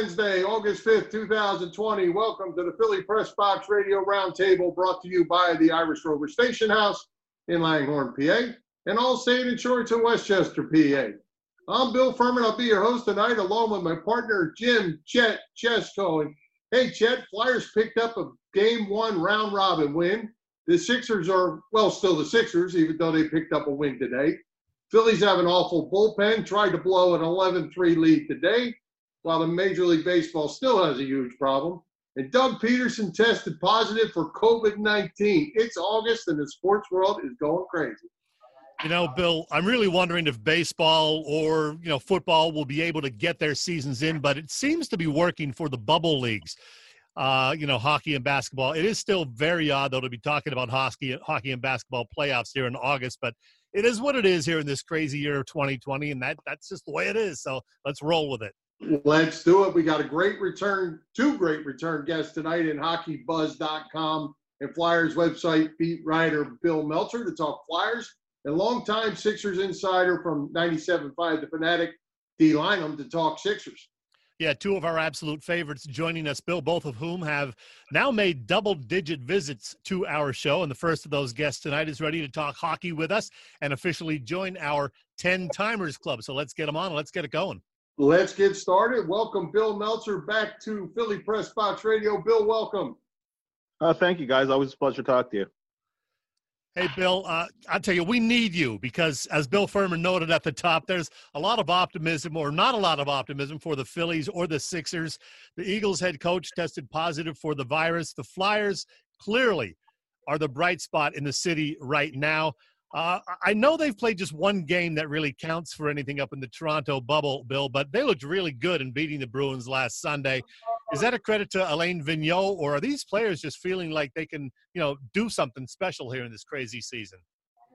Wednesday, August 5th, 2020. Welcome to the Philly Press Box Radio Roundtable brought to you by the Irish Rover Station House in Langhorne, PA, and Allstate Insurance in Westchester, PA. I'm Bill Furman. I'll be your host tonight, along with my partner, Jim Chet Chesko. And hey, Chet, Flyers picked up a game one round robin win. The Sixers are, well, still the Sixers, even though they picked up a win today. Phillies have an awful bullpen, tried to blow an 11 3 lead today, while the Major League Baseball still has a huge problem. And Doug Pederson tested positive for COVID 19. It's August, and the sports world is going crazy. You know, Bill, I'm really wondering if baseball or, you know, football will be able to get their seasons in, but it seems to be working for the bubble leagues. Uh, you know, hockey and basketball. It is still very odd, though, to be talking about hockey, hockey and basketball playoffs here in August, but it is what it is here in this crazy year of 2020, and that that's just the way it is. So let's roll with it. Let's do it. We got a great return, two great return guests tonight in hockeybuzz.com and Flyers website beat writer Bill Meltzer to talk Flyers and longtime Sixers insider from 97.5 The Fanatic, Dei Lynam, to talk Sixers. Yeah, two of our absolute favorites joining us, Bill, both of whom have now made double digit visits to our show. And the first of those guests tonight is ready to talk hockey with us and officially join our 10 Timers Club. So let's get them on. Let's get it going. Let's get started. Welcome, Bill Meltzer, back to Philly Press Box Radio. Bill, welcome. Uh, thank you, guys. Always a pleasure to talk to you. Hey, Bill, uh, I'll tell you, we need you because, as Bill Furman noted at the top, there's a lot of optimism, or not a lot of optimism, for the Phillies or the Sixers. The Eagles head coach tested positive for the virus. The Flyers clearly are the bright spot in the city right now. Uh, I know they've played just one game that really counts for anything up in the Toronto bubble, Bill, but they looked really good in beating the Bruins last Sunday. Is that a credit to Alain Vigneault, or are these players just feeling like they can, you know, do something special here in this crazy season?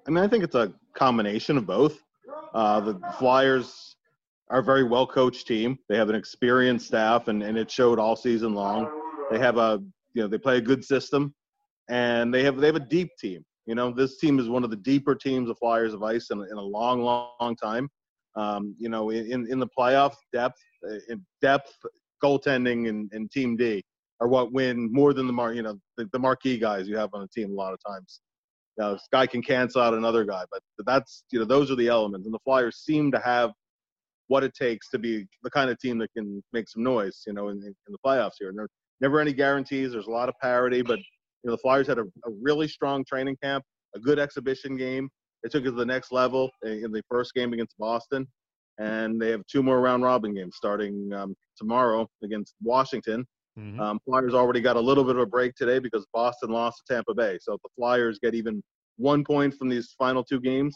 I mean, I think it's a combination of both. Uh, the Flyers are a very well coached team. They have an experienced staff, and, and it showed all season long. They have a, you know, they play a good system, and they have they have a deep team. You know, this team is one of the deeper teams the Flyers have iced in, in a long, long time. Um, you know, in in the playoff depth, uh, in depth goaltending and, and team D are what win more than the mar you know the, the marquee guys you have on a team a lot of times. Now, this guy can cancel out another guy, but that's you know those are the elements, and the Flyers seem to have what it takes to be the kind of team that can make some noise, you know, in, in the playoffs here. And there's never any guarantees. There's a lot of parity, but you know the Flyers had a, a really strong training camp, a good exhibition game. They took it to the next level in the first game against Boston, and they have two more round robin games starting um, tomorrow against Washington. Mm-hmm. Um, Flyers already got a little bit of a break today because Boston lost to Tampa Bay. So if the Flyers get even one point from these final two games,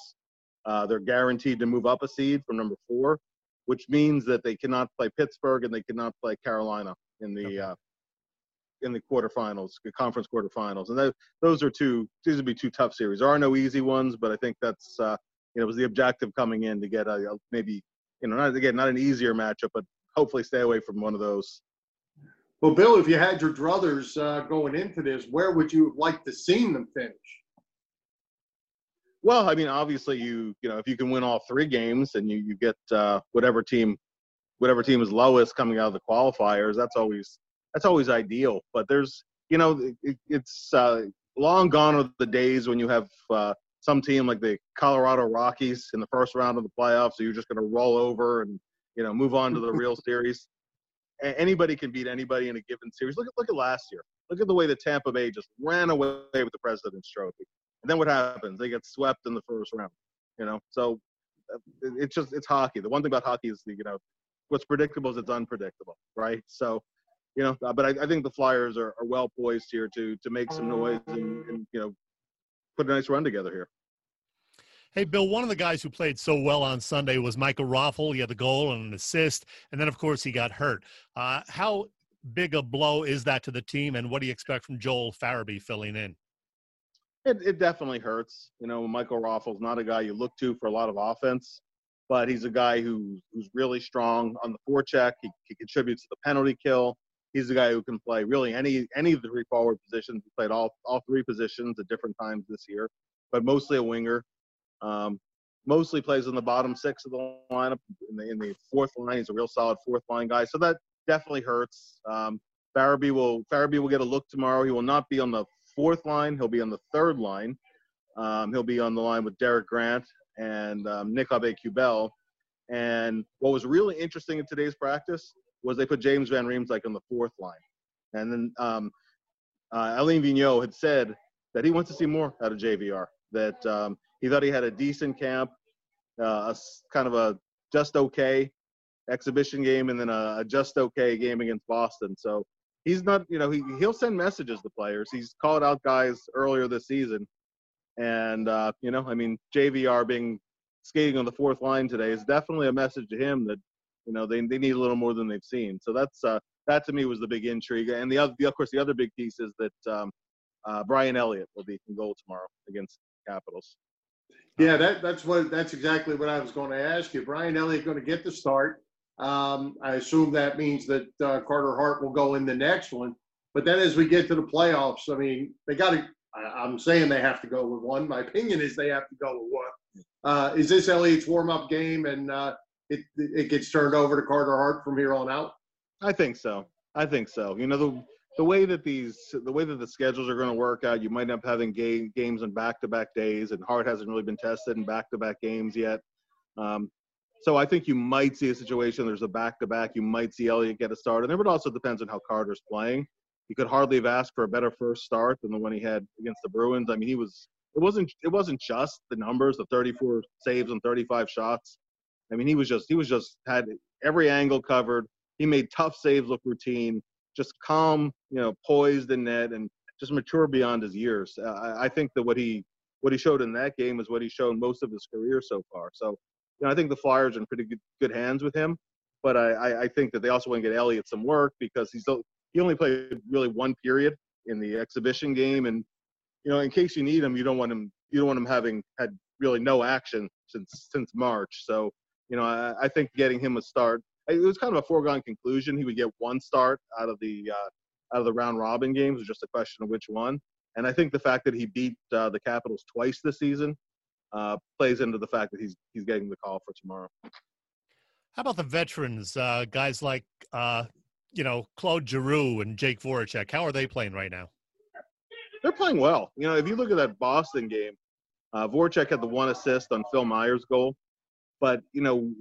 uh, they're guaranteed to move up a seed from number four, which means that they cannot play Pittsburgh and they cannot play Carolina in the okay. uh, in the quarterfinals, the conference quarterfinals. And that, those are two; these would be two tough series. There are no easy ones, but I think that's uh, you know was the objective coming in to get a, a maybe you know not again not an easier matchup, but hopefully stay away from one of those. Well, Bill, if you had your druthers uh, going into this, where would you like to see them finish? Well, I mean, obviously, you you know, if you can win all three games and you you get uh, whatever team, whatever team is lowest coming out of the qualifiers, that's always that's always ideal. But there's you know, it, it's uh, long gone are the days when you have uh, some team like the Colorado Rockies in the first round of the playoffs, so you're just going to roll over and you know, move on to the real series. Anybody can beat anybody in a given series. Look at look at last year. Look at the way the Tampa Bay just ran away with the President's Trophy. And then what happens? They get swept in the first round. You know, so uh, it's just it's hockey. The one thing about hockey is the, you know what's predictable is it's unpredictable, right? So you know, uh, but I, I think the Flyers are, are well poised here to to make some noise and, and you know put a nice run together here. Hey, Bill, one of the guys who played so well on Sunday was Michael Raffl. He had the goal and an assist, and then, of course, he got hurt. Uh, how big a blow is that to the team, and what do you expect from Joel Farabee filling in? It, it definitely hurts. You know, Michael Raffl's not a guy you look to for a lot of offense, but he's a guy who, who's really strong on the forecheck. He, he contributes to the penalty kill. He's the guy who can play really any any of the three forward positions. He played all all three positions at different times this year, but mostly a winger. Um, mostly plays in the bottom six of the lineup. In the, in the fourth line, he's a real solid fourth line guy. So that definitely hurts. Um, Farabee will Farabee will get a look tomorrow. He will not be on the fourth line. He'll be on the third line. Um, he'll be on the line with Derek Grant and um, Nick Aube-Kubel. And what was really interesting in today's practice was they put James Van Riemsdyk on the fourth line. And then um, uh, Alain Vigneault had said that he wants to see more out of JVR, that um, he thought he had a decent camp, uh, a kind of a just okay exhibition game, and then a, a just okay game against Boston. So he's not, you know, he, he'll send messages to players. He's called out guys earlier this season. And, uh, you know, I mean, JVR being skating on the fourth line today is definitely a message to him that, you know, they, they need a little more than they've seen. So that's, uh, that to me was the big intrigue. And the other, of course, the other big piece is that um, uh, Brian Elliott will be in goal tomorrow against Capitals. Yeah, that, that's what that's exactly what I was going to ask you. Brian Elliott going to get the start. Um, I assume that means that uh, Carter Hart will go in the next one. But then as we get to the playoffs, I mean, they got to. I'm saying they have to go with one. My opinion is they have to go with one. Uh, is this Elliott's warm up game and uh, it it gets turned over to Carter Hart from here on out? I think so. I think so. You know the the way that these the way that the schedules are going to work out, you might end up having game, games on back to back days, and Hart hasn't really been tested in back to back games yet. Um, so I think you might see a situation. There's a back to back. You might see Elliott get a start, and it would also depends on how Carter's playing. He could hardly have asked for a better first start than the one he had against the Bruins. I mean, he was. It wasn't. It wasn't just the numbers, the 34 saves and 35 shots. I mean, he was just. He was just had every angle covered. He made tough saves look routine. Just calm, you know, poised in net, and just mature beyond his years. Uh, I think that what he what he showed in that game is what he's shown most of his career so far. So you know, I think the Flyers are in pretty good, good hands with him. But I, I think that they also want to get Elliott some work because he's he only played really one period in the exhibition game, and you know, in case you need him, you don't want him you don't want him having had really no action since since March. So you know, I, I think getting him a start, it was kind of a foregone conclusion. He would get one start out of the uh, out of the round robin games. It was just a question of which one. And I think the fact that he beat uh, the Capitals twice this season uh, plays into the fact that he's he's getting the call for tomorrow. How about the veterans, uh, guys like uh, you know Claude Giroux and Jake Voracek? How are they playing right now? They're playing well. You know, if you look at that Boston game, uh, Voracek had the one assist on Phil Myers' goal, but you know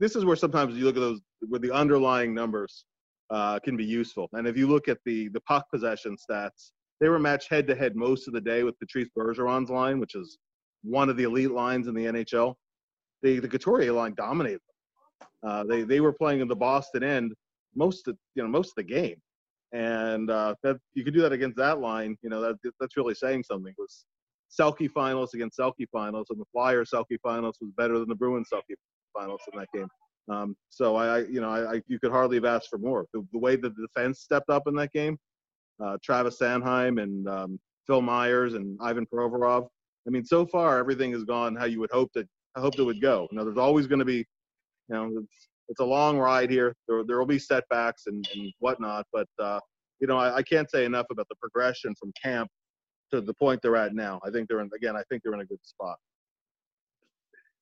this is where sometimes you look at those where the underlying numbers uh, can be useful. And if you look at the the puck possession stats, they were matched head to head most of the day with Patrice Bergeron's line, which is one of the elite lines in the NHL. The the Couturier line dominated them. Uh, they they were playing in the Boston end most of you know most of the game, and uh, that you could do that against that line. You know that that's really saying something. It was Selke finals against Selke finals, and the Flyers Selke finals was better than the Bruins Selke finals in that game. Um, so I, you know, I, I, you could hardly have asked for more. The, the, way the defense stepped up in that game, uh, Travis Sanheim and um, Phil Myers and Ivan Provorov, I mean, so far everything has gone how you would hope that I hoped it would go. You know, there's always going to be, you know, it's, it's a long ride here. There there will be setbacks and, and whatnot, but uh, you know, I, I can't say enough about the progression from camp to the point they're at now. I think they're in again. I think they're in a good spot.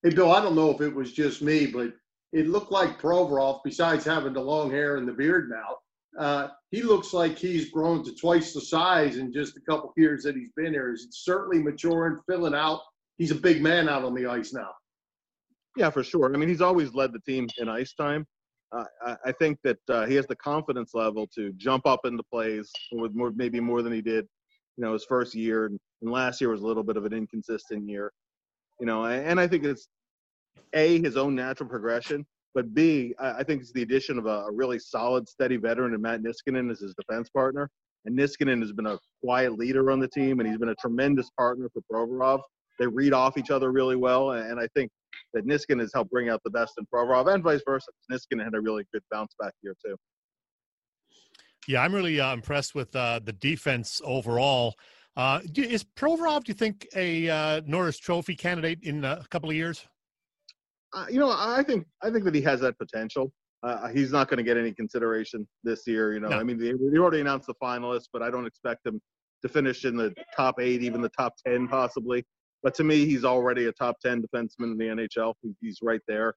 Hey, Bill, I don't know if it was just me, but it looked like Provorov, besides having the long hair and the beard now, uh, he looks like he's grown to twice the size in just a couple years that he's been here. He's certainly maturing, filling out. He's a big man out on the ice now. Yeah, for sure. I mean, he's always led the team in ice time. Uh, I, I, think that uh, he has the confidence level to jump up into plays with more, maybe more than he did, you know, his first year. And, last year was a little bit of an inconsistent year, you know. And I think it's a his own natural progression, but B, I think it's the addition of a, a really solid, steady veteran and Matt Niskanen as his defense partner. And Niskanen has been a quiet leader on the team, and he's been a tremendous partner for Provorov. They read off each other really well, and I think that Niskanen has helped bring out the best in Provorov, and vice versa. Niskanen had a really good bounce back year too. Yeah, I'm really uh, impressed with uh, the defense overall. Uh, is Provorov, do you think, a uh, Norris Trophy candidate in a couple of years? uh, you know, I think I think that he has that potential. uh, he's not going to get any consideration this year. You know, No. I mean, they, they already announced the finalists, but I don't expect him to finish in the top eight, even the top ten possibly. But to me, he's already a top ten defenseman in the NHL. He's right there.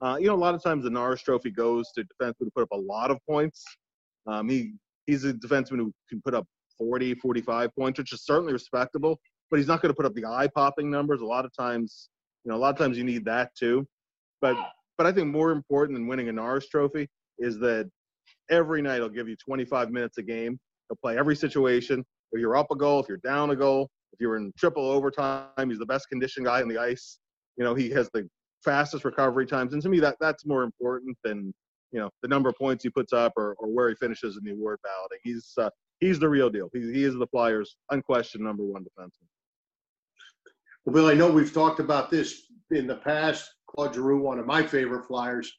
Uh, you know, a lot of times the Norris Trophy goes to defensemen who put up a lot of points. Um, he he's a defenseman who can put up 40, 45 points, which is certainly respectable. But he's not going to put up the eye-popping numbers. A lot of times, you know, a lot of times you need that too. But but I think more important than winning a Norris Trophy is that every night he'll give you 25 minutes a game. He'll play every situation. If you're up a goal, if you're down a goal, if you're in triple overtime, he's the best conditioned guy on the ice. You know, he has the fastest recovery times, and to me, that that's more important than you know the number of points he puts up or, or where he finishes in the award balloting. He's uh, he's the real deal. He, he is the Flyers' unquestioned number one defenseman. Well, Bill, I know we've talked about this in the past. Claude Giroux, one of my favorite Flyers,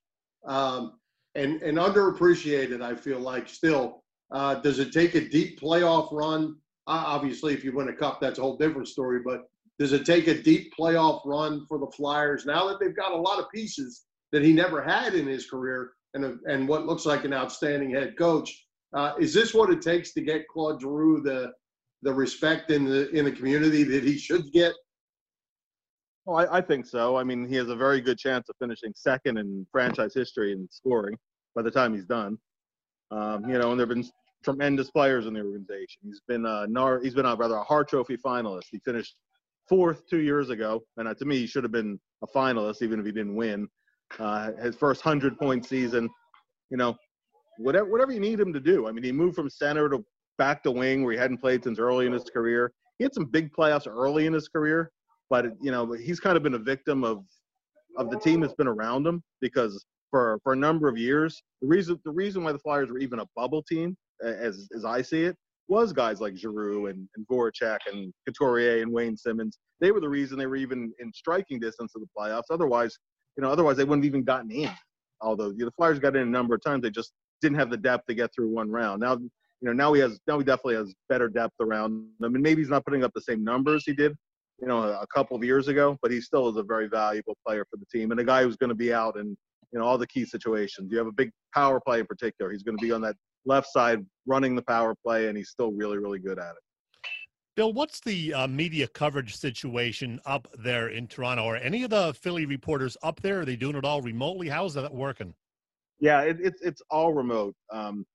um, and and underappreciated. I feel like still. Uh, does it take a deep playoff run? Uh, obviously, if you win a cup, that's a whole different story. But does it take a deep playoff run for the Flyers now that they've got a lot of pieces that he never had in his career, and a, and what looks like an outstanding head coach? Uh, is this what it takes to get Claude Giroux the the respect in the in the community that he should get? Well, I, I think so. I mean, he has a very good chance of finishing second in franchise history in scoring by the time he's done. Um, you know, and there have been tremendous players in the organization. He's been a Nar- he's been a rather a Hart Trophy finalist. He finished fourth two years ago, and uh, to me, he should have been a finalist even if he didn't win. Uh, his first hundred point season. You know, whatever whatever you need him to do. I mean, he moved from center to back to wing where he hadn't played since early in his career. He had some big playoffs early in his career, but you know he's kind of been a victim of of the team that's been around him because for for a number of years the reason the reason why the Flyers were even a bubble team as as I see it was guys like Giroux and, and Voracek and Couturier and Wayne Simmonds. They were the reason they were even in striking distance of the playoffs. Otherwise, you know, otherwise they wouldn't have even gotten in. Although the Flyers got in a number of times, they just didn't have the depth to get through one round. Now, you know, now he has now he definitely has better depth around him, and maybe he's not putting up the same numbers he did, you know, a, a couple of years ago, but he still is a very valuable player for the team and a guy who's going to be out in you know all the key situations. You have a big power play in particular. He's going to be on that left side running the power play, and he's still really really good at it. Bill, what's the uh, media coverage situation up there in Toronto? Are any of the Philly reporters up there? Are they doing it all remotely? How's that working? Yeah, it, it's it's all remote. Um,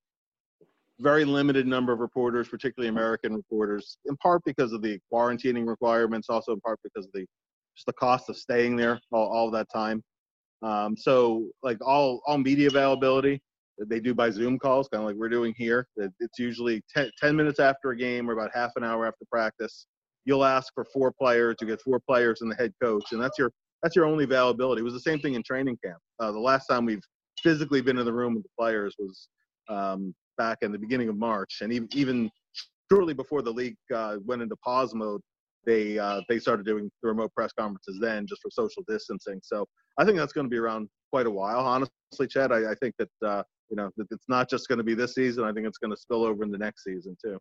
very limited number of reporters, particularly American reporters, in part because of the quarantining requirements, also in part because of the just the cost of staying there all, all that time. Um, so like all all media availability they do by Zoom calls, kind of like we're doing here. It's usually 10, 10 minutes after a game or about half an hour after practice. You'll ask for four players. You get four players and the head coach, and that's your that's your only availability. It was the same thing in training camp. Uh, the last time we've physically been in the room with the players was um, back in the beginning of March, and even even shortly before the league uh, went into pause mode, they uh, they started doing the remote press conferences then just for social distancing. So I think that's going to be around quite a while. Honestly, Chad, I, I think that uh, you know it's not just going to be this season. I think it's going to spill over in the next season too.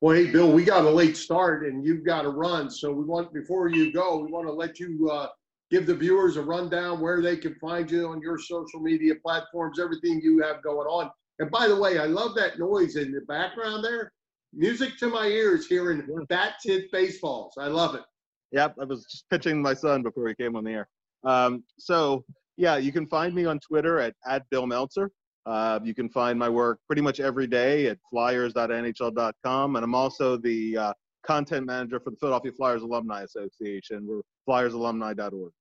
Well, hey, Bill, we got a late start and you've got to run. So we want, before you go, we want to let you uh, give the viewers a rundown where they can find you on your social media platforms, everything you have going on. And by the way, I love that noise in the background there. Music to my ears hearing bat tip baseballs. I love it. Yep, I was just pitching my son before he came on the air. Um, so yeah, you can find me on Twitter at, at Bill Meltzer. Uh, you can find my work pretty much every day at flyers.nhl.com, and I'm also the uh, content manager for the Philadelphia Flyers Alumni Association. We're flyersalumni.org.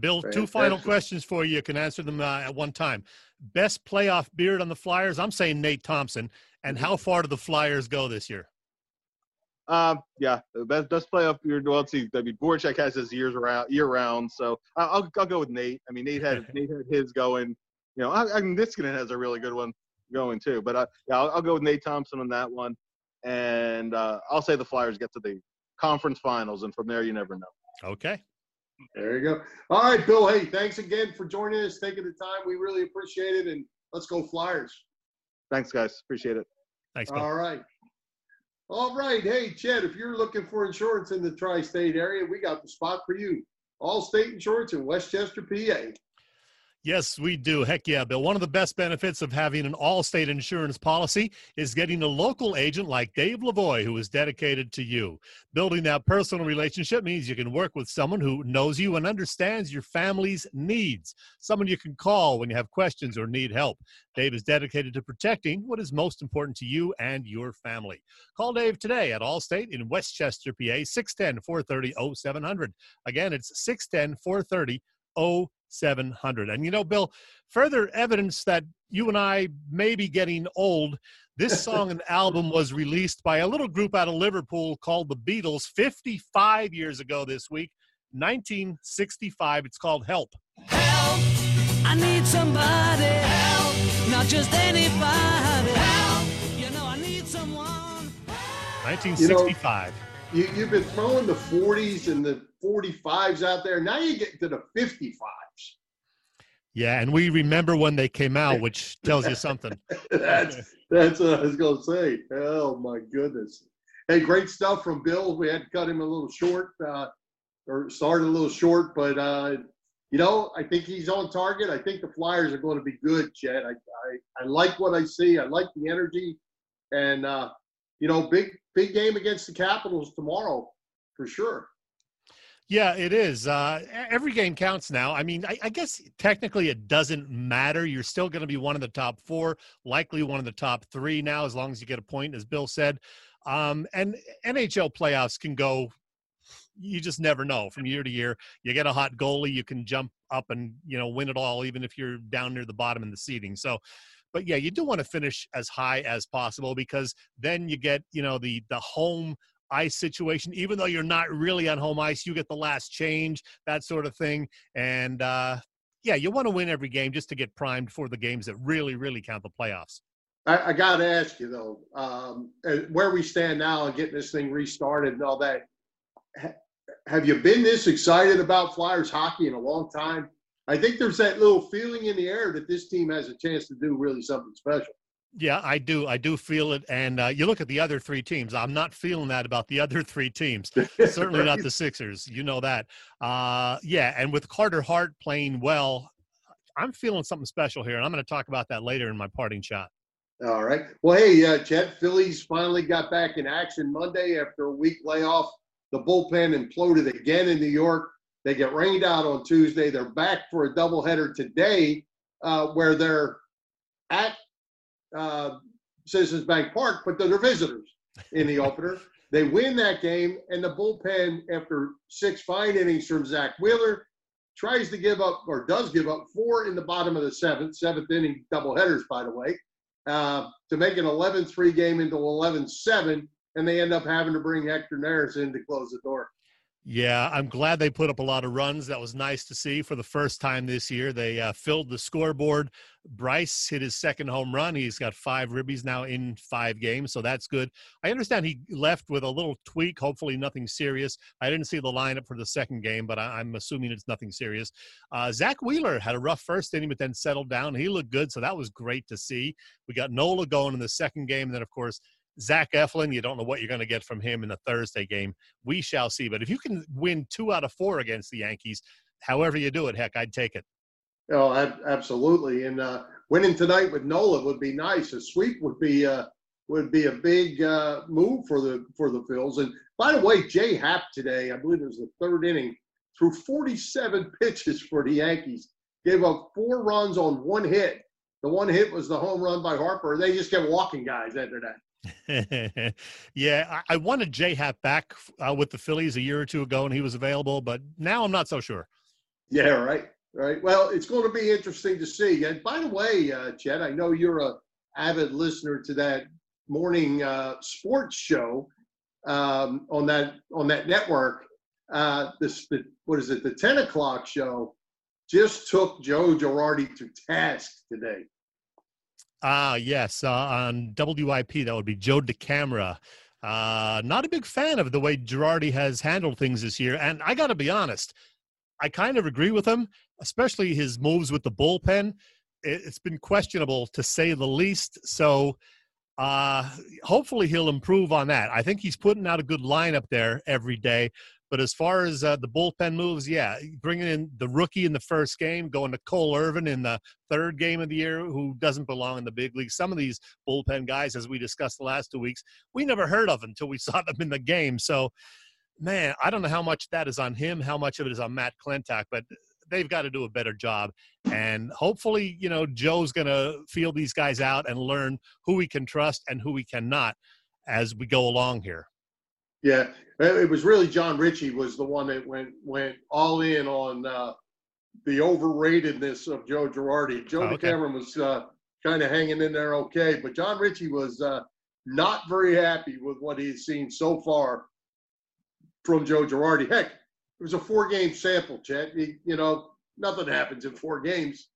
Bill, two final Fantastic. questions for you. You can answer them uh, at one time. Best playoff beard on the Flyers? I'm saying Nate Thompson. And how far do the Flyers go this year? Um, yeah, the best best playoff beard. Well, let's see. I mean, Voracek has his years around year round, so I- I'll I'll go with Nate. I mean, Nate had Nate had his going. You know, I, I mean, Niskanen has a really good one going too. But uh, yeah, I'll, I'll go with Nate Thompson on that one, and uh, I'll say the Flyers get to the conference finals, and from there you never know. Okay. There you go. All right, Bill. Hey, thanks again for joining us, taking the time. We really appreciate it. And let's go Flyers. Thanks, guys. Appreciate it. Thanks, Bill. All right. All right. Hey, Chet, if you're looking for insurance in the tri state area, we got the spot for you. Allstate insurance in Westchester, PA. Yes, we do. Heck yeah, Bill. One of the best benefits of having an Allstate insurance policy is getting a local agent like Dave Lavoie, who is dedicated to you. Building that personal relationship means you can work with someone who knows you and understands your family's needs. Someone you can call when you have questions or need help. Dave is dedicated to protecting what is most important to you and your family. Call Dave today at Allstate in Westchester, PA, 610-430-0700. Again, it's 610-430 0700. And you know, Bill, further evidence that you and I may be getting old. This song and album was released by a little group out of Liverpool called the Beatles 55 years ago this week, 1965. It's called Help. Help! I need somebody. Help! Not just anybody. Help! You know, I need someone. 1965. You, you've been throwing the 40s and the 45s out there. Now you get to the 55s. Yeah, and we remember when they came out, which tells you something. that's that's what I was going to say. Oh my goodness! Hey, great stuff from Bill. We had to cut him a little short, uh, or started a little short, but uh, you know, I think he's on target. I think the Flyers are going to be good, Chet. I I, I like what I see. I like the energy, and uh, you know, big big game against the Capitals tomorrow for sure. Yeah, it is. Uh, every game counts now. I mean, I, I, guess technically it doesn't matter. You're still going to be one of the top four, likely one of the top three now, as long as you get a point, as Bill said. Um, and NHL playoffs can go. You just never know from year to year. You get a hot goalie, you can jump up and you know win it all, even if you're down near the bottom in the seating. So, but yeah, you do want to finish as high as possible because then you get you know the the home ice situation. Even though you're not really on home ice, you get the last change, that sort of thing. And uh, yeah, you want to win every game just to get primed for the games that really, really count the playoffs. I, I got to ask you though, um, where we stand now and getting this thing restarted and all that. have you been this excited about Flyers hockey in a long time? I think there's that little feeling in the air that this team has a chance to do really something special. Yeah, I do. I do feel it. And uh, you look at the other three teams. I'm not feeling that about the other three teams. Certainly right. not the Sixers. You know that. Uh, yeah, and with Carter Hart playing well, I'm feeling something special here, and I'm going to talk about that later in my parting shot. All right. Well, hey, uh, Chet, Phillies finally got back in action Monday after a week layoff. The bullpen imploded again in New York. They get rained out on Tuesday. They're back for a doubleheader today, uh, where they're at uh, Citizens Bank Park, but they're visitors in the opener. They win that game, and the bullpen, after six fine innings from Zack Wheeler, tries to give up or does give up four in the bottom of the seventh, seventh inning doubleheaders, by the way, uh, to make an 11 3 game into 11 7. And they end up having to bring Hector Neris in to close the door. Yeah, I'm glad they put up a lot of runs. That was nice to see for the first time this year. They uh, filled the scoreboard. Bryce hit his second home run. He's got five ribbies now in five games, so that's good. I understand he left with a little tweak, hopefully nothing serious. I didn't see the lineup for the second game, but I, am assuming it's nothing serious. Uh, Zack Wheeler had a rough first inning, but then settled down. He looked good, so that was great to see. We got Nola going in the second game, and then, of course, Zach Eflin, you don't know what you're going to get from him in the Thursday game. We shall see. But if you can win two out of four against the Yankees, however you do it, heck, I'd take it. Oh, absolutely. And uh, winning tonight with Nola would be nice. A sweep would be uh, would be a big uh, move for the for the Phils. And by the way, Jay Happ today, I believe it was the third inning, threw 47 pitches for the Yankees, gave up four runs on one hit. The one hit was the home run by Harper. They just kept walking guys after that. yeah, I, I, wanted Jay Happ back uh, with the Phillies a year or two ago, and he was available, but now I'm not so sure. Yeah, right, right. Well, it's going to be interesting to see. And by the way, uh, Chet, I know you're a avid listener to that morning uh, sports show um, on that on that network. Uh, this the, what is it? The 10 o'clock show just took Joe Girardi to task today. Ah, yes. Uh, on WIP, that would be Joe DeCamara. Uh, not a big fan of the way Girardi has handled things this year. And I got to be honest, I kind of agree with him, especially his moves with the bullpen. It's been questionable to say the least. So uh, hopefully he'll improve on that. I think he's putting out a good lineup there every day. But as far as uh, the bullpen moves, yeah, bringing in the rookie in the first game, going to Cole Irvin in the third game of the year, who doesn't belong in the big league. Some of these bullpen guys, as we discussed the last two weeks, we never heard of until we saw them in the game. So, man, I don't know how much that is on him, how much of it is on Matt Klentak, but they've got to do a better job. And hopefully, you know, Joe's going to feel these guys out and learn who we can trust and who we cannot as we go along here. Yeah, it was really Jon Ritchie was the one that went went all in on uh, the overratedness of Joe Girardi. Joe Oh, okay. DeCamara was uh, kind of hanging in there okay, but Jon Ritchie was uh, not very happy with what he's seen so far from Joe Girardi. Heck, it was a four-game sample, Chet. You, you know, nothing happens in four games.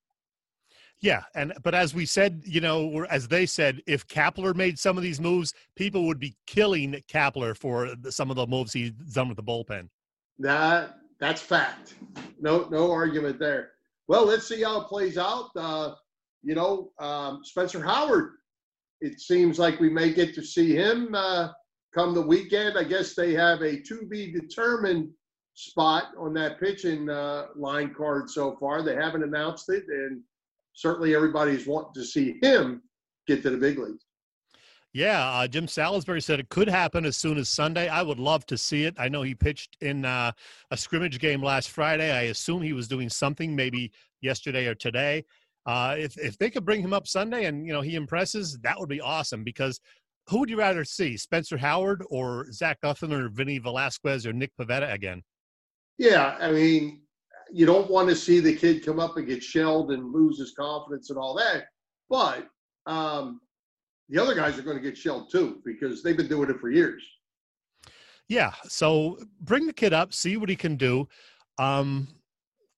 Yeah, and but as we said, you know, or as they said, if Kapler made some of these moves, people would be killing Kapler for the, some of the moves he's done with the bullpen. That that's fact. No no argument there. Well, let's see how it plays out. Uh, you know, um, Spencer Howard. It seems like we may get to see him uh, come the weekend. I guess they have a to be determined spot on that pitching uh, line card so far. They haven't announced it, and certainly everybody's wanting to see him get to the big leagues. Yeah, uh, Jim Salisbury said it could happen as soon as Sunday. I would love to see it. I know he pitched in uh, a scrimmage game last Friday. I assume he was doing something maybe yesterday or today. Uh, if if they could bring him up Sunday and you know he impresses, that would be awesome. Because who would you rather see, Spencer Howard or Zach Guthrie or Vinny Velasquez or Nick Pivetta again? Yeah, I mean, you don't want to see the kid come up and get shelled and lose his confidence and all that. But um, the other guys are going to get shelled too because they've been doing it for years. Yeah. So bring the kid up, see what he can do. Um,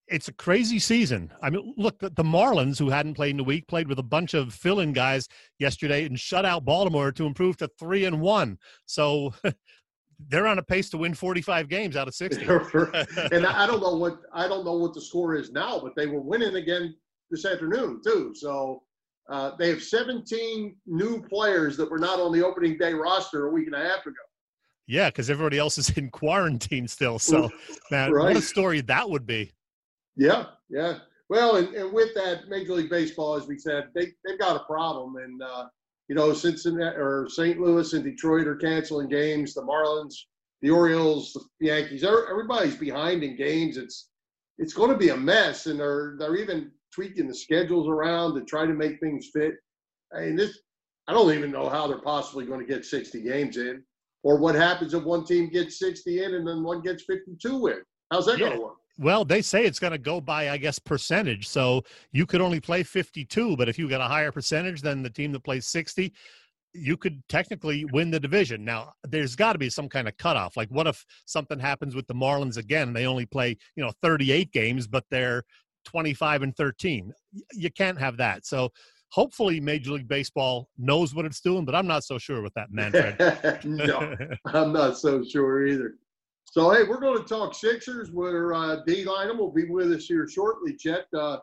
it's a crazy season. I mean, look, the, the Marlins, who hadn't played in a week, played with a bunch of fill-in guys yesterday and shut out Baltimore to improve to three and one. So they're on a pace to win 45 games out of 60. and I don't know what I don't know what the score is now, but they were winning again this afternoon too. So uh, they have 17 new players that were not on the opening day roster a week and a half ago. yeah, because everybody else is in quarantine still. So, man, what a story that would be. Yeah, yeah. Well, and, and with that, Major League Baseball, as we said, they they've got a problem, and uh, you know, Cincinnati or St. Louis and Detroit are canceling games. The Marlins, the Orioles, the Yankees, everybody's behind in games. It's it's going to be a mess, and they're they're even tweaking the schedules around to try to make things fit. I mean, this I don't even know how they're possibly going to get 60 games in, or what happens if one team gets 60 in and then one gets 52 in. How's that going to work? Well, they say it's going to go by, I guess, percentage. So you could only play 52, but if you got a higher percentage than the team that plays 60, you could technically win the division. Now, there's got to be some kind of cutoff. Like, what if something happens with the Marlins again? and They only play, you know, 38 games, but they're 25 and 13. You can't have that. So hopefully, Major League Baseball knows what it's doing, but I'm not so sure with that, Manfred. no, I'm not so sure either. So hey, we're going to talk Sixers. Where uh, Dei Lynam will be with us here shortly. Chet, uh,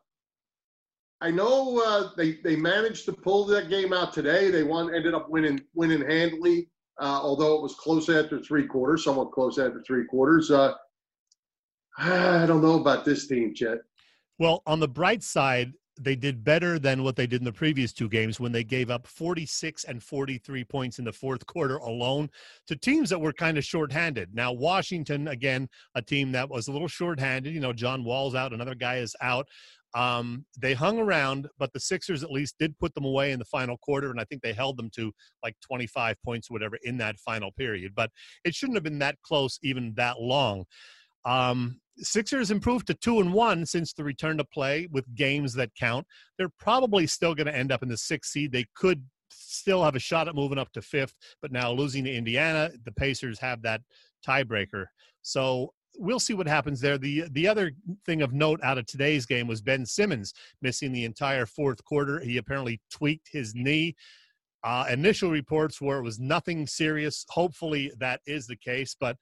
I know uh, they they managed to pull that game out today. They won, ended up winning winning handily, uh, although it was close after three quarters, somewhat close after three quarters. Uh, I don't know about this team, Chet. Well, on the bright side, they did better than what they did in the previous two games when they gave up 46 and 43 points in the fourth quarter alone to teams that were kind of shorthanded. Now, Washington, again, a team that was a little shorthanded. You know, John Wall's out, another guy is out. Um, they hung around, but the Sixers at least did put them away in the final quarter, and I think they held them to like 25 points or whatever in that final period. But it shouldn't have been that close, even that long. Um, Sixers improved to two and one since the return to play with games that count. They're probably still going to end up in the sixth seed. They could still have a shot at moving up to fifth, but now losing to Indiana, the Pacers have that tiebreaker. So we'll see what happens there. The the other thing of note out of today's game was Ben Simmons missing the entire fourth quarter. He apparently tweaked his knee. Uh, initial reports were it was nothing serious. Hopefully that is the case, but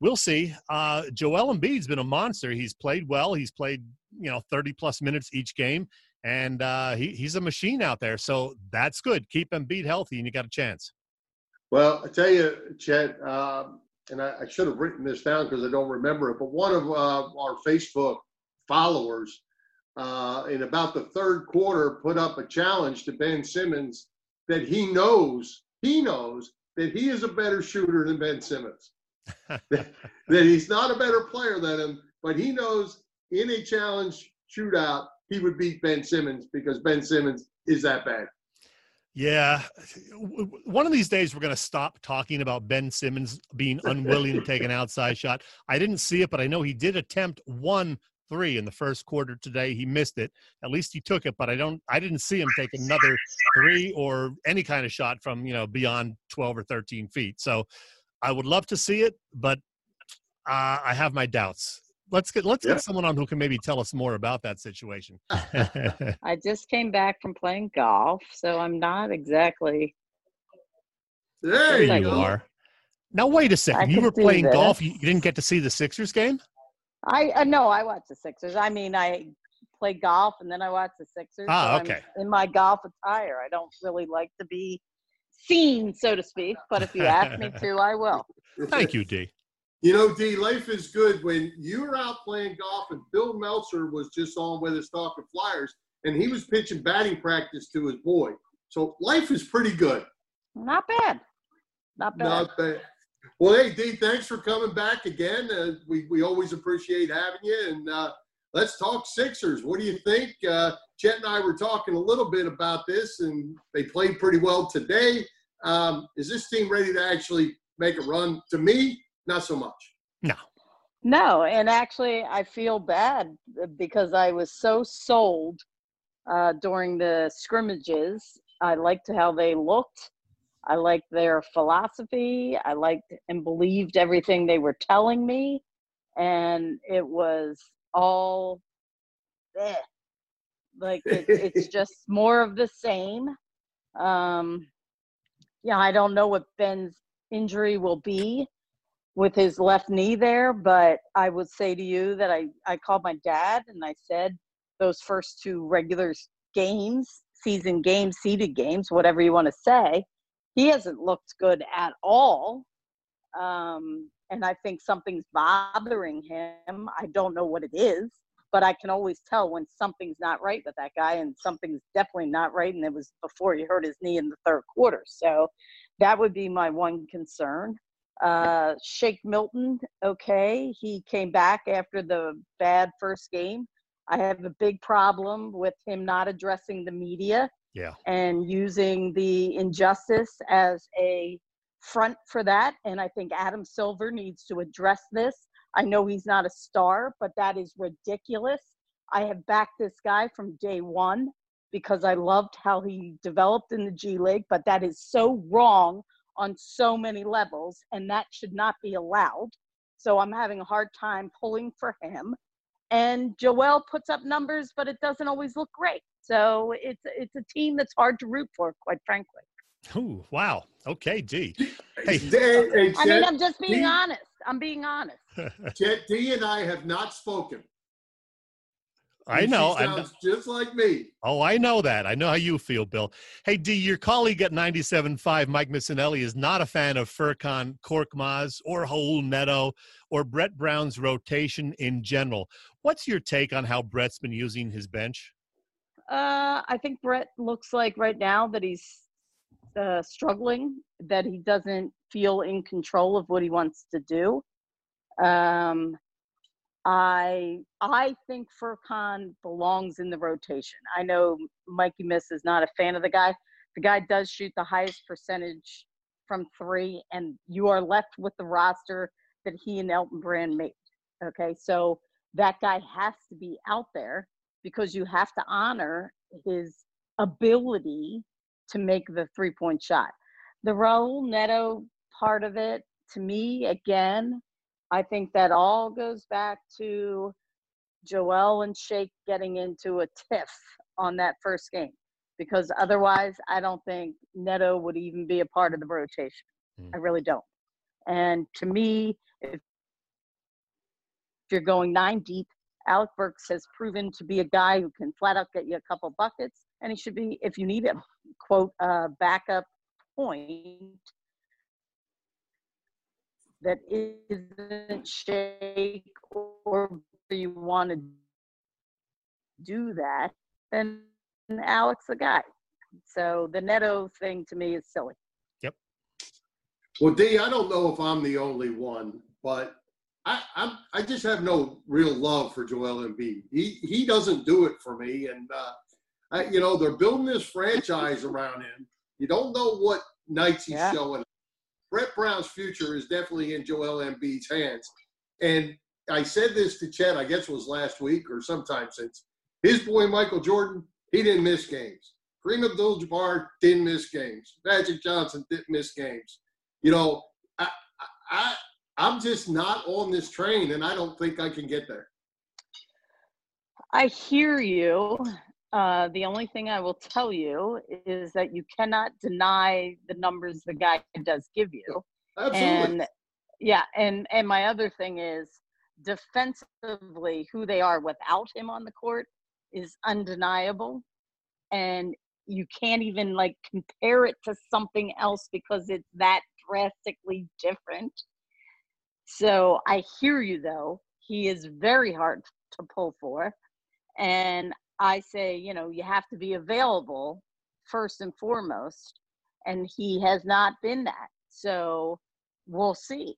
we'll see. Uh, Joel Embiid's been a monster. He's played well. He's played you know 30 plus minutes each game, and uh, he, he's a machine out there. So that's good. Keep Embiid healthy, and you got a chance. Well, I tell you, Chet, um, and I, I should have written this down because I don't remember it, but one of uh, our Facebook followers uh, in about the third quarter put up a challenge to Ben Simmons that he knows, he knows that he is a better shooter than Ben Simmons. That, he's not a better player than him, but he knows in a challenge shootout, he would beat Ben Simmons because Ben Simmons is that bad. Yeah. One of these days, we're going to stop talking about Ben Simmons being unwilling to take an outside shot. I didn't see it, but I know he did attempt one three in the first quarter today. He missed it. At least he took it, but I don't. I didn't see him take another three or any kind of shot from you know beyond twelve or thirteen feet. So I would love to see it, but uh, I have my doubts. Let's get let's Yeah. get someone on who can maybe tell us more about that situation. I just came back from playing golf, so I'm not exactly. There there you I you go. are. Now wait a second. You were playing this. golf. You, you didn't get to see the Sixers game. I uh, no, I watch the Sixers. I mean, I play golf and then I watch the Sixers. Ah, so I'm okay. in my golf attire, I don't really like to be seen, so to speak. But if you ask me to, I will. Thank you, D. You know, D, life is good when you were out playing golf and Bill Meltzer was just on with us talking flyers and he was pitching batting practice to his boy. So life is pretty good. Not bad. Not bad. Not bad. Well, hey, D, thanks for coming back again. Uh, we, we always appreciate having you. And uh, let's talk Sixers. What do you think? Uh, Chet and I were talking a little bit about this, and they played pretty well today. Um, is this team ready to actually make a run? To me, not so much. No. No, and actually, I feel bad because I was so sold uh, during the scrimmages. I liked how they looked. I liked their philosophy. I liked and believed everything they were telling me, and it was all eh. Like it, it's just more of the same. Um, yeah, I don't know what Ben's injury will be with his left knee there, but I would say to you that I, I called my dad and I said those first two regular games, season games, seeded games, whatever you want to say, he hasn't looked good at all. Um, and I think something's bothering him. I don't know what it is, but I can always tell when something's not right with that guy, and something's definitely not right. And it was before he hurt his knee in the third quarter. So that would be my one concern. Uh, Shake Milton, okay, he came back after the bad first game. I have a big problem with him not addressing the media Yeah. and using the injustice as a front for that. And I think Adam Silver needs to address this. I know he's not a star, but that is ridiculous. I have backed this guy from day one because I loved how he developed in the G League, but that is so wrong on so many levels, and that should not be allowed. So I'm having a hard time pulling for him. And Joel puts up numbers, but it doesn't always look great. So it's it's a team that's hard to root for, quite frankly. Ooh, wow. Okay, D. Hey. Hey, hey, I mean, I'm just being he- honest. I'm being honest. Chet, D and I have not spoken. I And know. She I know. sounds just like me. Oh, I know that. I know how you feel, Bill. Hey, D, your colleague at 97.5, Mike Missanelli, is not a fan of Furkan Korkmaz or Raul Neto or Brett Brown's rotation in general. What's your take on how Brett's been using his bench? Uh, I think Brett looks like right now that he's uh, struggling, that he doesn't feel in control of what he wants to do. Um, I I think Furkan belongs in the rotation. I know Mikey Miss is not a fan of the guy. The guy does shoot the highest percentage from three, and you are left with the roster that he and Elton Brand made. Okay, so that guy has to be out there because you have to honor his ability to make the three point shot. The Raul Neto part of it, to me, again, I think that all goes back to Joel and Shake getting into a tiff on that first game because otherwise, I don't think Neto would even be a part of the rotation. Hmm. I really don't. And to me, if you're going nine deep, Alec Burks has proven to be a guy who can flat out get you a couple buckets, and he should be, if you need a quote uh, backup point, that isn't shake or you want to do that, then Alex the guy. So the Neto thing to me is silly. Yep. Well, D, I don't know if I'm the only one, but I I'm, I just have no real love for Joel Embiid. He he doesn't do it for me, and uh, I, you know they're building this franchise around him. You don't know what nights he's Yeah. showing. Brett Brown's future is definitely in Joel Embiid's hands, and I said this to Chad, I guess it was last week or sometime since. His boy Michael Jordan, he didn't miss games. Kareem Abdul-Jabbar didn't miss games. Magic Johnson didn't miss games you know, I, I, I'm just not on this train, and I don't think I can get there. I hear you. Uh, the only thing I will tell you is that you cannot deny the numbers the guy does give you. Absolutely. And yeah, and and my other thing is defensively, who they are without him on the court is undeniable, and you can't even like compare it to something else because it's that drastically different. So I hear you though. He is very hard to pull for. And I say, you know, you have to be available first and foremost. And he has not been that. So we'll see.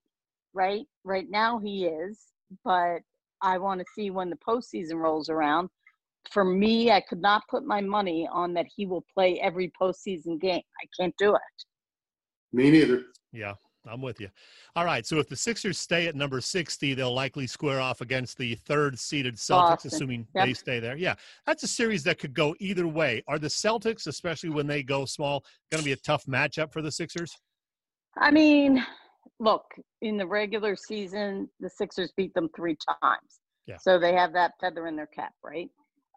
Right? Right now he is, but I want to see when the postseason rolls around. For me, I could not put my money on that he will play every postseason game. I can't do it. Me neither. Yeah, I'm with you. All right. So if the Sixers stay at number 60, they'll likely square off against the third seeded Celtics, Boston. assuming Yep. they stay there. Yeah, that's a series that could go either way. Are the Celtics, especially when they go small, going to be a tough matchup for the Sixers? I mean, look, in the regular season, the Sixers beat them three times. Yeah. So they have that feather in their cap, right?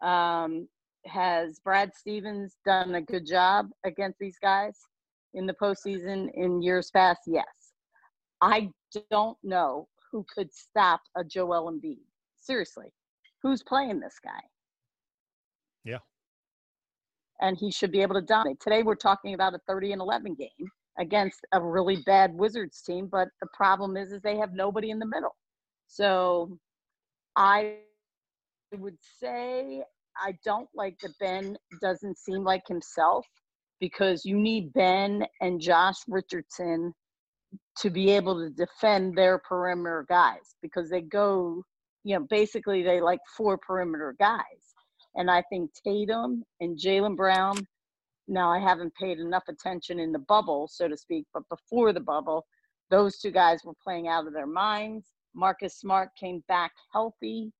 Um, has Brad Stevens done a good job against these guys in the postseason in years past? Yes. I don't know who could stop a Joel Embiid. Seriously, who's playing this guy? Yeah. And he should be able to dominate. Today we're talking about a 30 and 11 game against a really bad Wizards team, but the problem is, is they have nobody in the middle. So I would say I don't like that Ben doesn't seem like himself because you need Ben and Josh Richardson to be able to defend their perimeter guys because they go, you know, basically they like four perimeter guys. And I think Tatum and Jaylen Brown now I haven't paid enough attention in the bubble, so to speak, but before the bubble, those two guys were playing out of their minds. Marcus Smart came back healthy.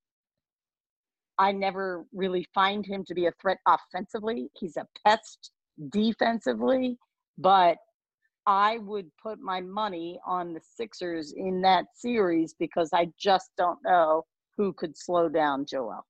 I never really find him to be a threat offensively. He's a pest defensively, but I would put my money on the Sixers in that series because I just don't know who could slow down Joel.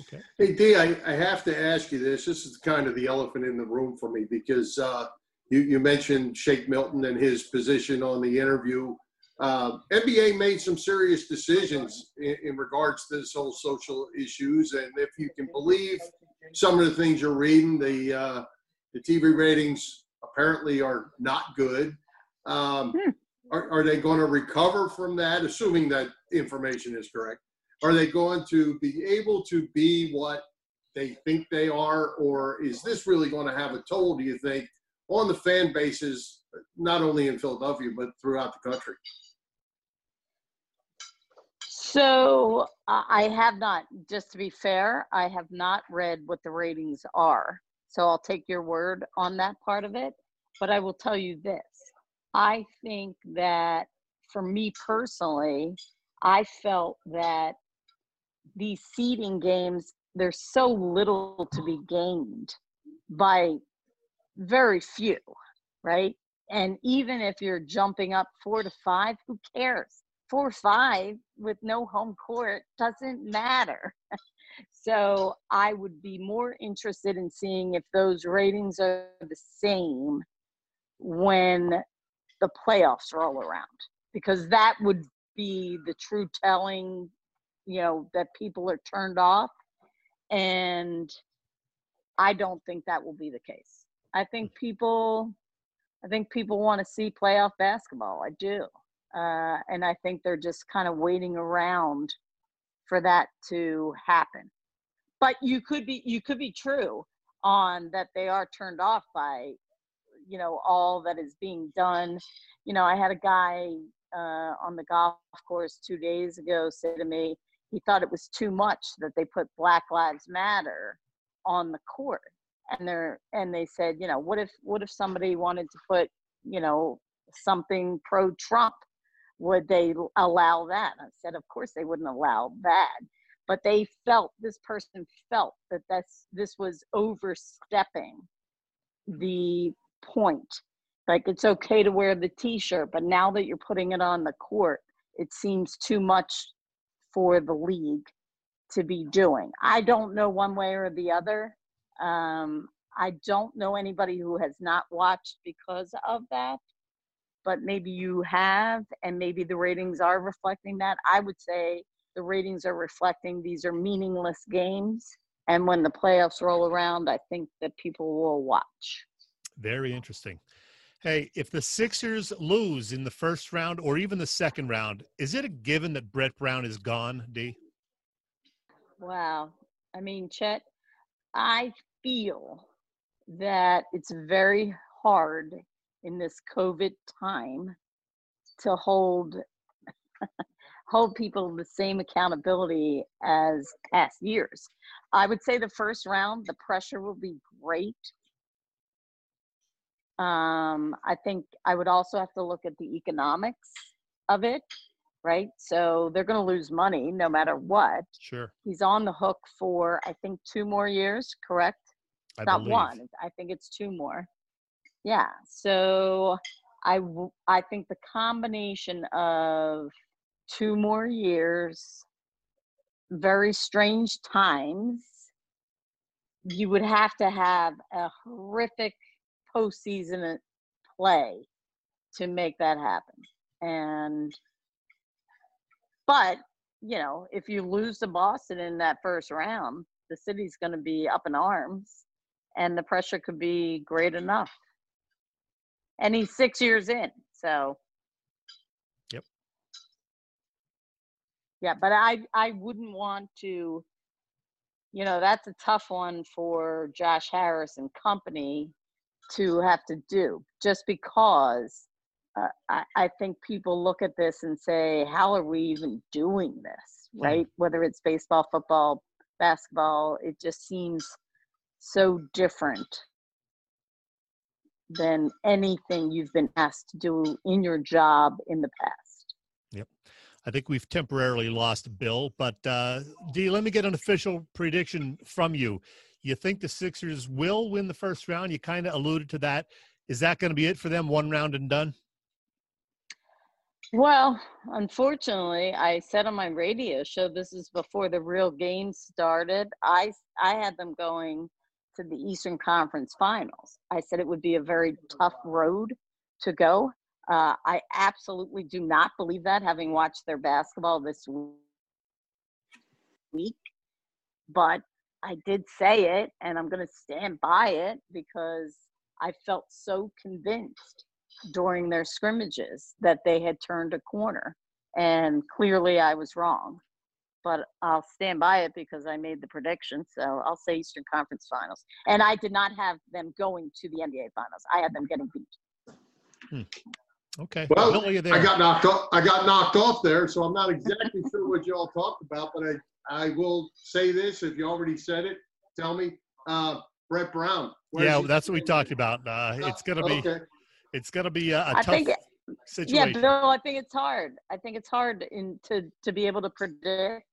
Okay. Hey, D, I, I have to ask you this. This is kind of the elephant in the room for me because uh, you, you mentioned Shake Milton and his position on the interview. Uh, NBA made some serious decisions in, in regards to this whole social issues. And if you can believe some of the things you're reading, the, uh, the TV ratings apparently are not good. Um, Hmm. are, are they going to recover from that, assuming that information is correct? Are they going to be able to be what they think they are, or is this really going to have a toll, do you think, on the fan bases, not only in Philadelphia, but throughout the country? So I have not, just to be fair, I have not read what the ratings are. So I'll take your word on that part of it. But I will tell you this I think that for me personally, I felt that these seeding games, there's so little to be gained by very few, right? And even if you're jumping up four to five, who cares? Four five with no home court doesn't matter. so I would be more interested in seeing if those ratings are the same when the playoffs roll around, because that would be the true telling, you know, that people are turned off. And I don't think that will be the case. I think people I think people want to see playoff basketball. I do. Uh, and I think they're just kind of waiting around for that to happen. But you could be you could be true on that they are turned off by you know all that is being done. You know, I had a guy uh, on the golf course two days ago say to me he thought it was too much that they put Black Lives Matter on the court, and they're and they said, you know, what if what if somebody wanted to put you know something pro Trump? Would they allow that? I said, of course they wouldn't allow that but they felt this person felt that that's this was overstepping the point. Like it's okay to wear the t-shirt but now that you're putting it on the court it seems too much for the league to be doing. I don't know one way or the other. Um, i don't know anybody who has not watched because of that but maybe you have and maybe the ratings are reflecting that. I would say the ratings are reflecting these are meaningless games. And when the playoffs roll around, I think that people will watch. Very interesting. Hey, if the Sixers lose in the first round or even the second round, is it a given that Brett Brown is gone, D? Wow. I mean, Chet, I feel that it's very hard in this COVID time to hold hold people the same accountability as past years. I would say the first round, the pressure will be great. Um, I think I would also have to look at the economics of it, right? So they're going to lose money no matter what. Sure. He's on the hook for, I think, two more years, correct? I Not believe. one. I think it's two more. Yeah. So I, w- I think the combination of two more years, very strange times. You would have to have a horrific postseason play to make that happen. And, but, you know, if you lose to Boston in that first round, the city's going to be up in arms and the pressure could be great enough. And he's six years in. So, yeah but i i wouldn't want to you know that's a tough one for josh harris and company to have to do just because uh, I, I think people look at this and say how are we even doing this? Right? Whether it's baseball football basketball it just seems so different than anything you've been asked to do in your job in the past I think we've temporarily lost Bill, but uh, D, let me get an official prediction from you. You think the Sixers will win the first round? You kind of alluded to that. Is that going to be it for them, one round and done? Well, unfortunately, I said on my radio show this is before the real game started. I I had them going to the Eastern Conference Finals. I said it would be a very tough road to go. Uh, I absolutely do not believe that, having watched their basketball this week. But I did say it, and I'm going to stand by it because I felt so convinced during their scrimmages that they had turned a corner. And clearly I was wrong. But I'll stand by it because I made the prediction. So I'll say Eastern Conference Finals. And I did not have them going to the NBA Finals, I had them getting beat. Okay. Well, Bill, there? I got knocked off. I got knocked off there, so I'm not exactly sure what you all talked about, but I, I will say this. If you already said it, tell me. Uh, Brett Brown. yeah, that's what we talked about. Uh, it's gonna be Okay. it's gonna be a, a I tough think it- situation. Yeah, Bill, I think it's hard. I think it's hard in, to to be able to predict.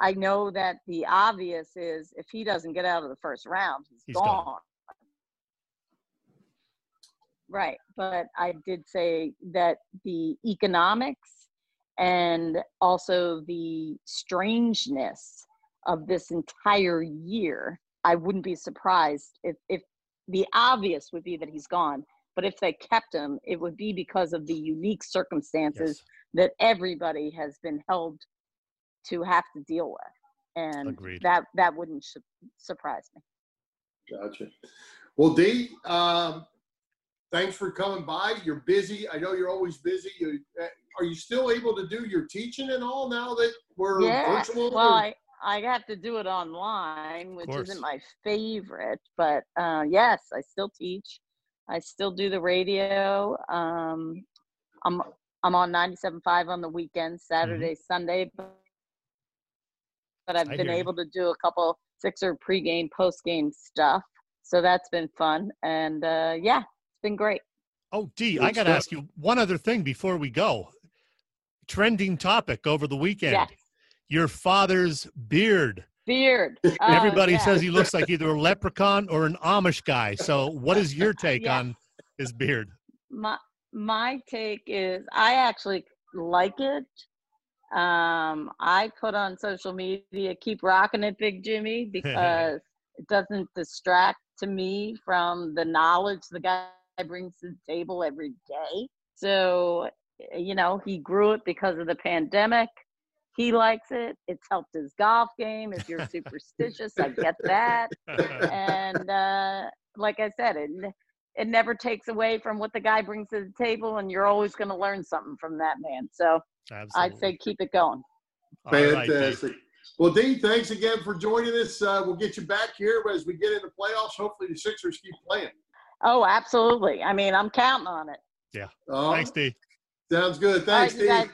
I know that the obvious is if he doesn't get out of the first round, he's, He's gone. gone. Right, but I did say that the economics and also the strangeness of this entire year, I wouldn't be surprised if if the obvious would be that he's gone. But if they kept him, it would be because of the unique circumstances Yes. that everybody has been held to have to deal with, and Agreed. that that wouldn't su- surprise me. Gotcha. Well, D, um, thanks for coming by. You're busy. I know you're always busy. You, uh, are you still able to do your teaching and all now that we're yeah. virtual? Well, I, I have to do it online, which isn't my favorite, but uh, yes, I still teach. I still do the radio. Um, I'm I'm on 97.5 on the weekends, Saturday, Sunday, but, but I've Mm-hmm. I been hear you. able to do a couple Sixer pregame, postgame stuff. So that's been fun, and uh, yeah, it's been great. Oh, Dee, I got to ask you one other thing before we go. Trending topic over the weekend. Yes, Your father's beard. beard. Uh, Everybody yeah. says he looks like either a leprechaun or an Amish guy. So, what is your take Yeah. on his beard? my my take is I actually like it. Um, I put on social media, keep rocking it, Big Jimmy, because it doesn't distract to me from the knowledge the guy brings to the table every day. So, you know, he grew it because of the pandemic. He likes it. It's helped his golf game. If you're superstitious, I get that and uh, like I said, it it never takes away from what the guy brings to the table, and you're always going to learn something from that man. So I'd say keep it going. All right, Dee. Fantastic. well, Dean, thanks again for joining us. Uh, we'll get you back here as we get into playoffs. Hopefully, the Sixers keep playing. Oh, absolutely. I mean, I'm counting on it. Uh, Thanks, D. Sounds good. Thanks, you guys. Dean.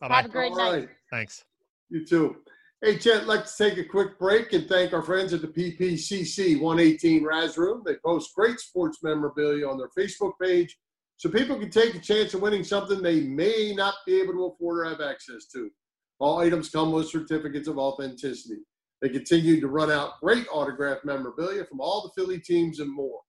Bye Have a great All night. right. Thanks. You too. Hey, Chet, I'd like to take a quick break and thank our friends at the PPCC 118 Raz Room. They post great sports memorabilia on their Facebook page so people can take a chance of winning something they may not be able to afford or have access to. All items come with certificates of authenticity. They continue to run out great autographed memorabilia from all the Philly teams and more.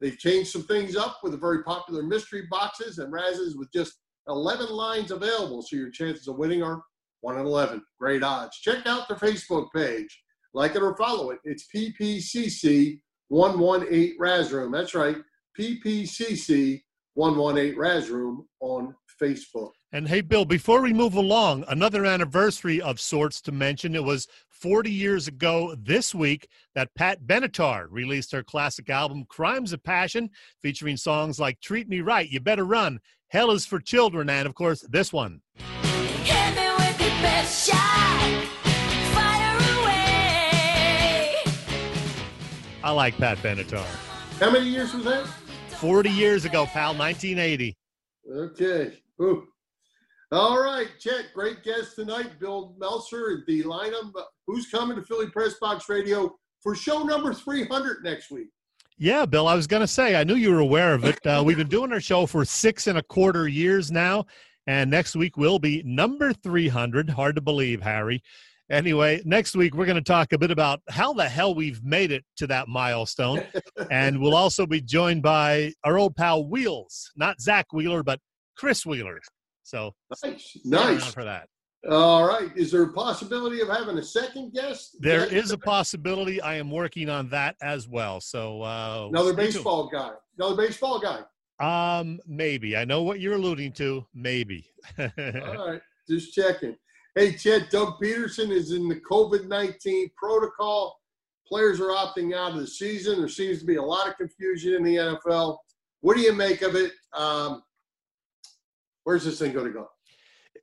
They've changed some things up with the very popular mystery boxes and razzes with just 11 lines available, so your chances of winning are 1 in 11. Great odds. Check out their Facebook page. Like it or follow it. It's PPCC 118 Raz Room. That's right. PPCC 118 Raz Room on Facebook. And hey, Bill, before we move along, another anniversary of sorts to mention. It was 40 years ago this week that Pat Benatar released her classic album, Crimes of Passion, featuring songs like Treat Me Right, You Better Run, Hell is for Children, and of course, this one. Hit me with your best shot. Fire away. I like Pat Benatar. How many years was that? 40 years ago, pal, 1980. Okay. Ooh. All right, Chet, great guest tonight, Bill and Dei Lynam. Who's coming to Philly Press Box Radio for show number 300 next week? Yeah, Bill, I was going to say, I knew you were aware of it. Uh, we've been doing our show for six and a quarter years now, and next week will be number 300. Hard to believe, Harry. Anyway, next week we're going to talk a bit about how the hell we've made it to that milestone. and we'll also be joined by our old pal Wheels, not Zack Wheeler, but Chris Wheeler. So Nice. Nice. for that. All right. Is there a possibility of having a second guest? There Yeah. is a possibility. I am working on that as well. So uh, another stay tuned. baseball guy. Another baseball guy. Um, maybe. I know what you're alluding to. Maybe. All right, just checking. Hey, Chet, Doug Pederson is in the COVID 19 protocol. Players are opting out of the season. There seems to be a lot of confusion in the NFL. What do you make of it? Um, where's this thing going to go?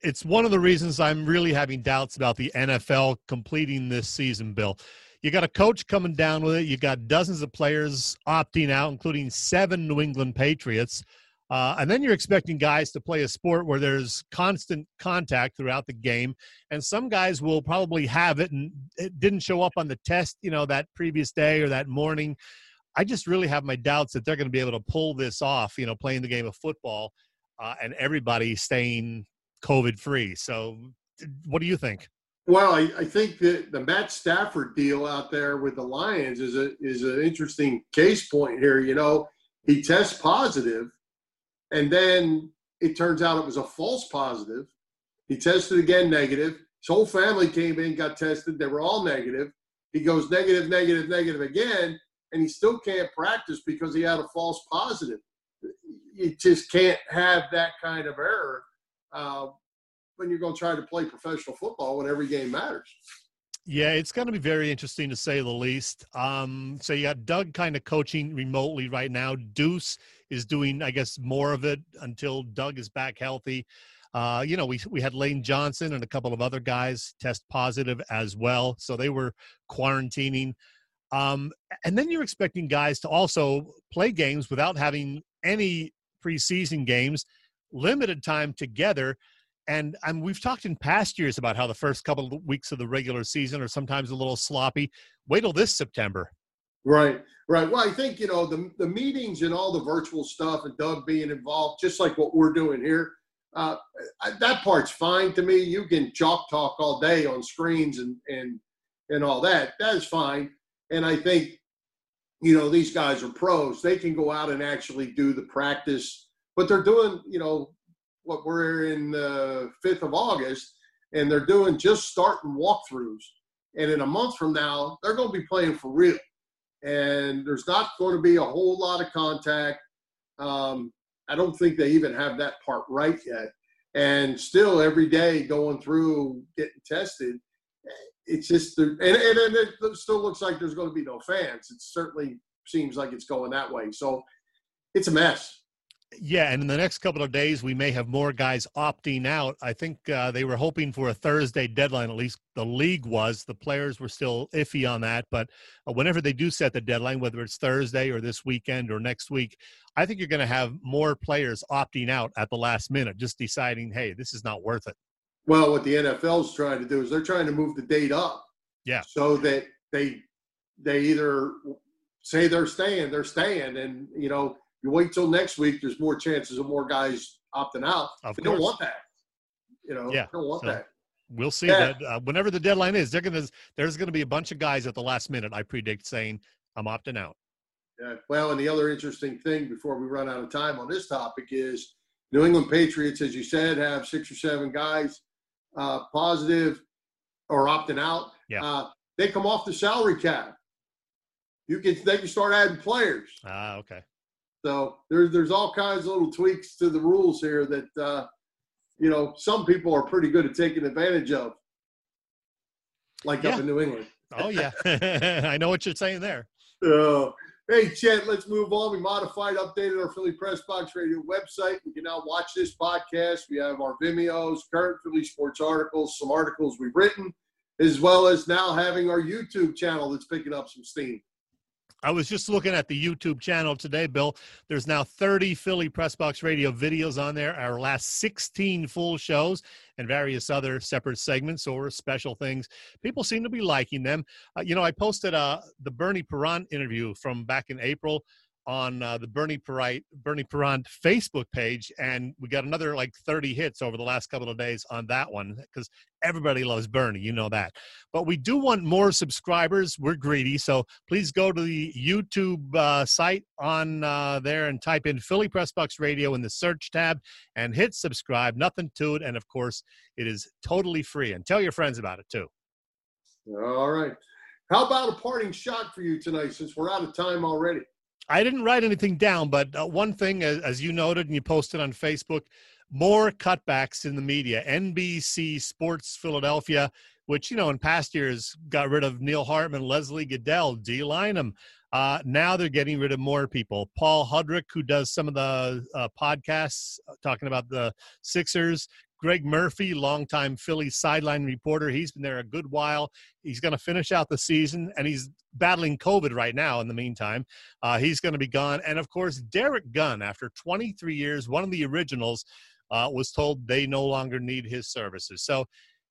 it's one of the reasons I'm really having doubts about the NFL completing this season, Bill. You got a coach coming down with it. You got dozens of players opting out, including seven New England Patriots. Uh, and then you're expecting guys to play a sport where there's constant contact throughout the game. And some guys will probably have it and it didn't show up on the test, you know, that previous day or that morning. I just really have my doubts that they're going to be able to pull this off, you know, playing the game of football uh, and everybody staying COVID free. So, what do you think? Well, I, I think that the Matt Stafford deal out there with the Lions is a is an interesting case point here. You know, he tests positive, and then it turns out it was a false positive. He tested again negative. His whole family came in, got tested. They were all negative. He goes negative, negative, negative again, and he still can't practice because he had a false positive. You just can't have that kind of error uh, when you're going to try to play professional football when every game matters. Yeah, it's going to be very interesting to say the least. Um, so you got Doug kind of coaching remotely right now. Deuce is doing, I guess, more of it until Doug is back healthy. Uh, you know, we we had Lane Johnson and a couple of other guys test positive as well, so they were quarantining. Um, and then you're expecting guys to also play games without having any preseason games, limited time together. And um, we've talked in past years about how the first couple of weeks of the regular season are sometimes a little sloppy. Wait till this September. Right, right. Well, I think you know the the meetings and all the virtual stuff, and Doug being involved, just like what we're doing here. Uh, that part's fine to me. You can chalk talk all day on screens and and and all that. That is fine. And I think you know these guys are pros. They can go out and actually do the practice, but they're doing you know what we're in the 5th of August, and they're doing just starting walkthroughs. And in a month from now, they're going to be playing for real. And there's not going to be a whole lot of contact. Um, I don't think they even have that part right yet. And still, every day going through getting tested, it's just, and, and, and it still looks like there's going to be no fans. It certainly seems like it's going that way. So it's a mess. Yeah, and in the next couple of days, we may have more guys opting out. I think uh, they were hoping for a Thursday deadline. At least the league was. The players were still iffy on that. But uh, whenever they do set the deadline, whether it's Thursday or this weekend or next week, I think you're going to have more players opting out at the last minute, just deciding, hey, this is not worth it. Well, what the NFL's trying to do is they're trying to move the date up. Yeah. So that they they either say they're staying, they're staying, and you know you wait till next week, there's more chances of more guys opting out. Of they course. don't want that. You know, Yeah, don't want so- that. We'll see Yeah. that uh, whenever the deadline is, they're to there's going to be a bunch of guys at the last minute. I predict saying I'm opting out. Yeah. Well, and the other interesting thing before we run out of time on this topic is New England Patriots, as you said, have six or seven guys uh, positive or opting out. Yeah. Uh, they come off the salary cap. You can they can start adding players. Ah, okay. So there's there's all kinds of little tweaks to the rules here that uh, you know some people are pretty good at taking advantage of, like Yeah. up in New England. Oh yeah, I know what you're saying there. Uh, hey, Chet, let's move on. We modified, updated our Philly Press Box Radio website. You can now watch this podcast. We have our Vimeos, current Philly sports articles, some articles we've written, as well as now having our YouTube channel that's picking up some steam. I was just looking at the YouTube channel today, Bill. There's now 30 Philly Press Box Radio videos on there. Our last 16 full shows and various other separate segments or special things. People seem to be liking them. Uh, you know, I posted uh, the Bernie Parent interview from back in April on uh, the Bernie Perrite, Bernie Parent Facebook page, and we got another like 30 hits over the last couple of days on that one because everybody loves Bernie, you know that. But we do want more subscribers. We're greedy, so please go to the YouTube uh, site on uh, there and type in Philly Press Box Radio in the search tab and hit subscribe. Nothing to it, and of course, it is totally free. And tell your friends about it too. All right. How about a parting shot for you tonight since we're out of time already? I didn't write anything down, but uh, one thing, as, as you noted and you posted on Facebook, more cutbacks in the media. NBC Sports Philadelphia, which, you know, in past years got rid of Neil Hartman, Leslie Gudel, Dei Lynam. Uh, now they're getting rid of more people. Paul Hudrick, who does some of the uh, podcasts uh, talking about the Sixers. Greg Murphy, longtime Philly sideline reporter. He's been there a good while. He's going to finish out the season, and he's battling COVID right now in the meantime. Uh, he's going to be gone. And of course, Derrick Gunn, after 23 years, one of the originals, uh, was told they no longer need his services. So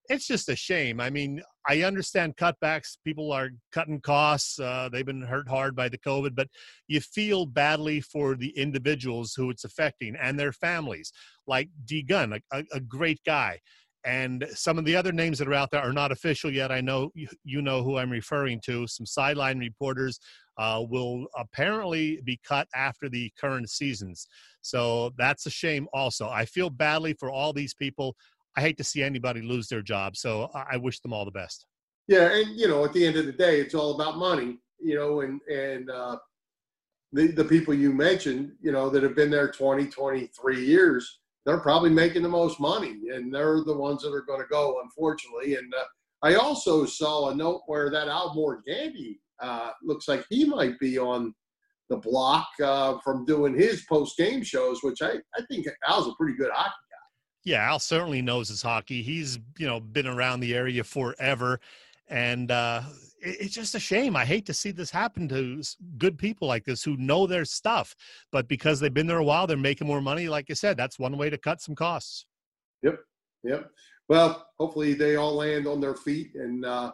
it's just a shame. I mean, I understand cutbacks. People are cutting costs. Uh, they've been hurt hard by the COVID, but you feel badly for the individuals who it's affecting and their families, like D Gunn, a, a, great guy. And some of the other names that are out there are not official yet. I know you, you know who I'm referring to. Some sideline reporters uh, will apparently be cut after the current seasons. So that's a shame, also. I feel badly for all these people. I hate to see anybody lose their job. So I wish them all the best. Yeah, and you know, at the end of the day, it's all about money. You know, and and uh, the the people you mentioned, you know, that have been there 20, 23 years, they're probably making the most money, and they're the ones that are going to go, unfortunately. And uh, I also saw a note where that Al Morganti uh, looks like he might be on the block uh, from doing his post game shows, which I, I think Al's a pretty good hockey Yeah, Al certainly knows his hockey. He's you know been around the area forever, and uh, it, it's just a shame. I hate to see this happen to good people like this who know their stuff, but because they've been there a while, they're making more money. Like I said, that's one way to cut some costs. Yep. Yep. Well, hopefully they all land on their feet and, uh,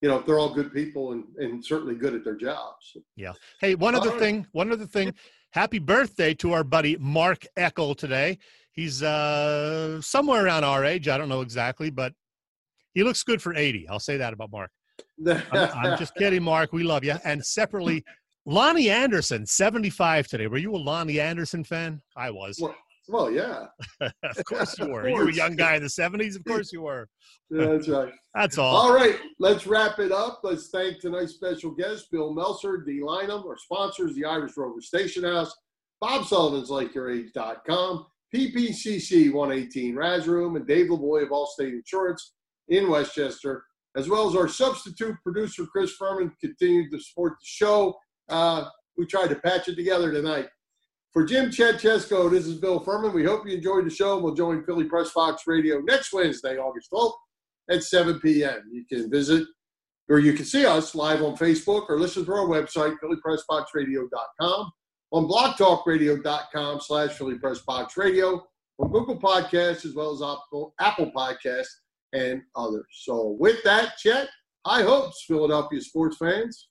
you know, they're all good people and, and certainly good at their jobs. Yeah. Hey, one All other right. thing, one other thing. Happy birthday to our buddy Mark Eckel today. He's uh somewhere around our age. I don't know exactly, but he looks good for 80. I'll say that about Mark. I'm, I'm just kidding, Mark. We love you. And separately, Loni Anderson, 75 today. Were you a Loni Anderson fan? I was. Well, well, yeah, of course you were. You were a young guy in the 70s. Of course you were. that's right. That's all. All right, let's wrap it up. Let's thank tonight's special guest, Bill Meltzer, Dei Lynam, our sponsors, the Irish Rover Station House, Bob Sullivan's LakeYourAge.com, PPCC 118 Raz Room, and Dave LeBoy of Allstate Insurance in Westchester, as well as our substitute producer, Chris Furman, continued to support the show. Uh, we tried to patch it together tonight. For Jim Chet Chesko, this is Bill Furman. We hope you enjoyed the show. We'll join Philly Press Box Radio next Wednesday, August 12th at 7 p.m. You can visit or you can see us live on Facebook or listen to our website, phillypressboxradio.com, on blogtalkradio.com slash phillypressboxradio, on Google Podcasts as well as Apple, Apple Podcasts and others. So with that, Chet, high hopes, Philadelphia sports fans.